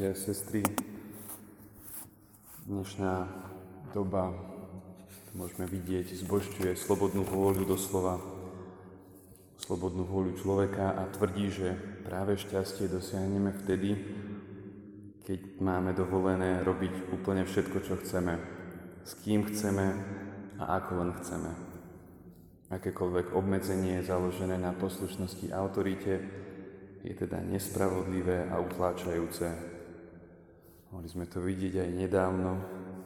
Bratia a sestry, dnešná doba, môžeme vidieť, zbožťuje slobodnú vôľu doslova, slobodnú vôľu človeka a tvrdí, že práve šťastie dosiahneme vtedy, keď máme dovolené robiť úplne všetko, čo chceme, s kým chceme a ako len chceme. Akékoľvek obmedzenie založené na poslušnosti autorite je teda nespravodlivé a utláčajúce Mohli sme to vidieť aj nedávno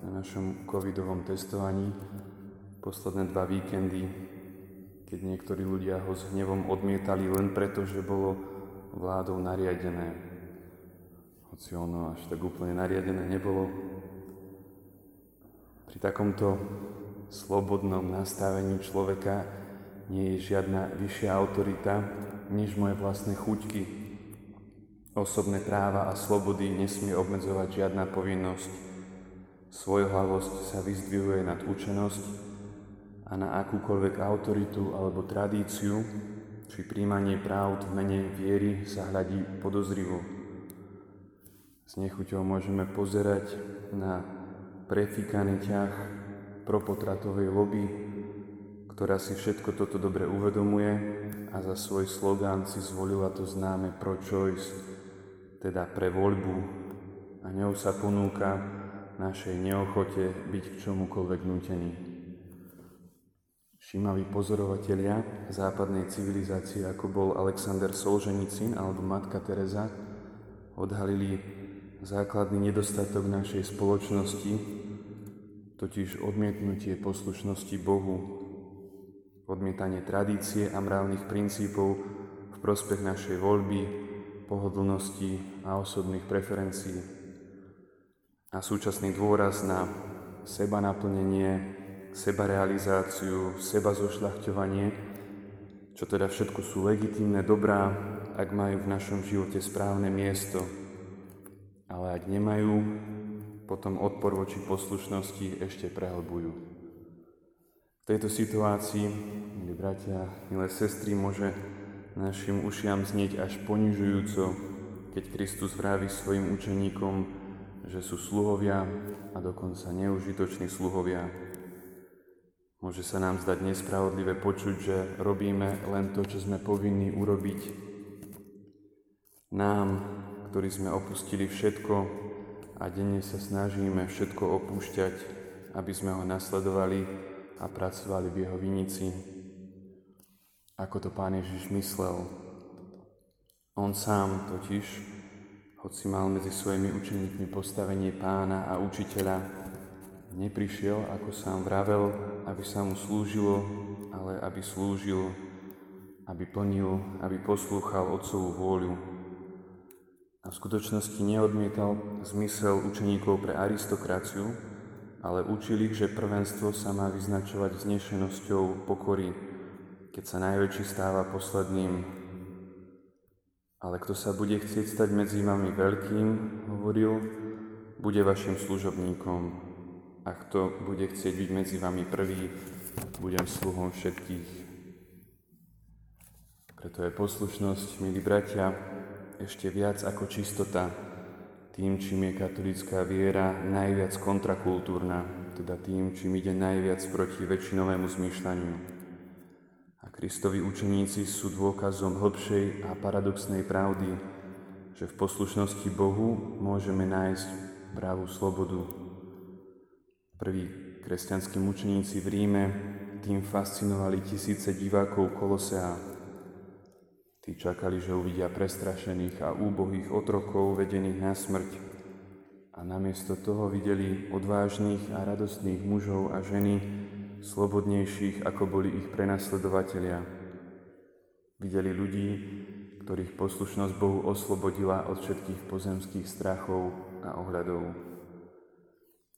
na našom covidovom testovaní, posledné dva víkendy, keď niektorí ľudia ho s hnevom odmietali len preto, že bolo vládou nariadené. Hoci ono až tak úplne nariadené nebolo. Pri takomto slobodnom nastavení človeka nie je žiadna vyššia autorita, než moje vlastné chuťky, Osobné práva a slobody nesmie obmedzovať žiadna povinnosť. Svojhlavosť sa vyzdvihuje nad učenosť a na akúkoľvek autoritu alebo tradíciu či príjmanie práv v mene viery sa hľadí podozrivo. S nechuťou môžeme pozerať na prefíkaný ťah propotratovej lobby, ktorá si všetko toto dobre uvedomuje a za svoj slogán si zvolila to známe pro-choice, teda pre voľbu a ňou sa ponúka našej neochote byť k čomukoľvek nútený. Všímaví pozorovatelia západnej civilizácie, ako bol Alexander Solženicin alebo Matka Teresa, odhalili základný nedostatok našej spoločnosti, totiž odmietnutie poslušnosti Bohu, odmietanie tradície a mravných princípov v prospech našej voľby, pohodlnosti a osobných preferencií a súčasný dôraz na seba naplnenie, seba realizáciu, seba zošľachťovanie, čo teda všetko sú legitímne dobrá, ak majú v našom živote správne miesto, ale ak nemajú, potom odpor voči poslušnosti ešte prehlbujú. V tejto situácii, milí bratia, milé sestry, môže našim ušiam znieť až ponižujúco, keď Kristus vraví svojim učeníkom, že sú sluhovia a dokonca neužitoční sluhovia. Môže sa nám zdať nespravodlivé počuť, že robíme len to, čo sme povinní urobiť. Nám, ktorí sme opustili všetko a denne sa snažíme všetko opúšťať, aby sme ho nasledovali a pracovali v jeho vinici ako to pán Ježiš myslel. On sám totiž, hoci mal medzi svojimi učeníkmi postavenie pána a učiteľa, neprišiel, ako sám vravel, aby sa mu slúžilo, ale aby slúžil, aby plnil, aby poslúchal Otcovú vôľu. A v skutočnosti neodmietal zmysel učeníkov pre aristokraciu, ale učil ich, že prvenstvo sa má vyznačovať vznešenosťou pokory, keď sa najväčší stáva posledným. Ale kto sa bude chcieť stať medzi vami veľkým, hovoril, bude vašim služobníkom. A kto bude chcieť byť medzi vami prvý, budem sluhom všetkých. Preto je poslušnosť, milí bratia, ešte viac ako čistota, tým, čím je katolická viera najviac kontrakultúrna, teda tým, čím ide najviac proti väčšinovému zmýšľaniu. Kristovi učeníci sú dôkazom hlbšej a paradoxnej pravdy, že v poslušnosti Bohu môžeme nájsť pravú slobodu. Prví kresťanskí mučeníci v Ríme tým fascinovali tisíce divákov Kolosea. Tí čakali, že uvidia prestrašených a úbohých otrokov vedených na smrť a namiesto toho videli odvážnych a radostných mužov a ženy, slobodnejších, ako boli ich prenasledovatelia. Videli ľudí, ktorých poslušnosť Bohu oslobodila od všetkých pozemských strachov a ohľadov.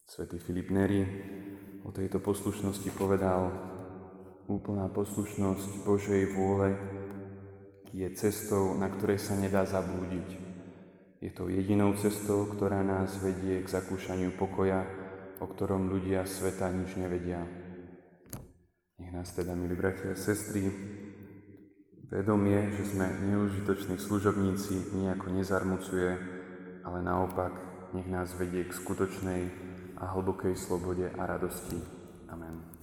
Svetý Filip Neri o tejto poslušnosti povedal, úplná poslušnosť Božej vôle je cestou, na ktorej sa nedá zablúdiť. Je to jedinou cestou, ktorá nás vedie k zakúšaniu pokoja, o ktorom ľudia sveta nič nevedia. Nech nás teda, milí bratia a sestry, vedomie, že sme neužitoční služobníci, nejako nezarmucuje ale naopak nech nás vedie k skutočnej a hlbokej slobode a radosti. Amen.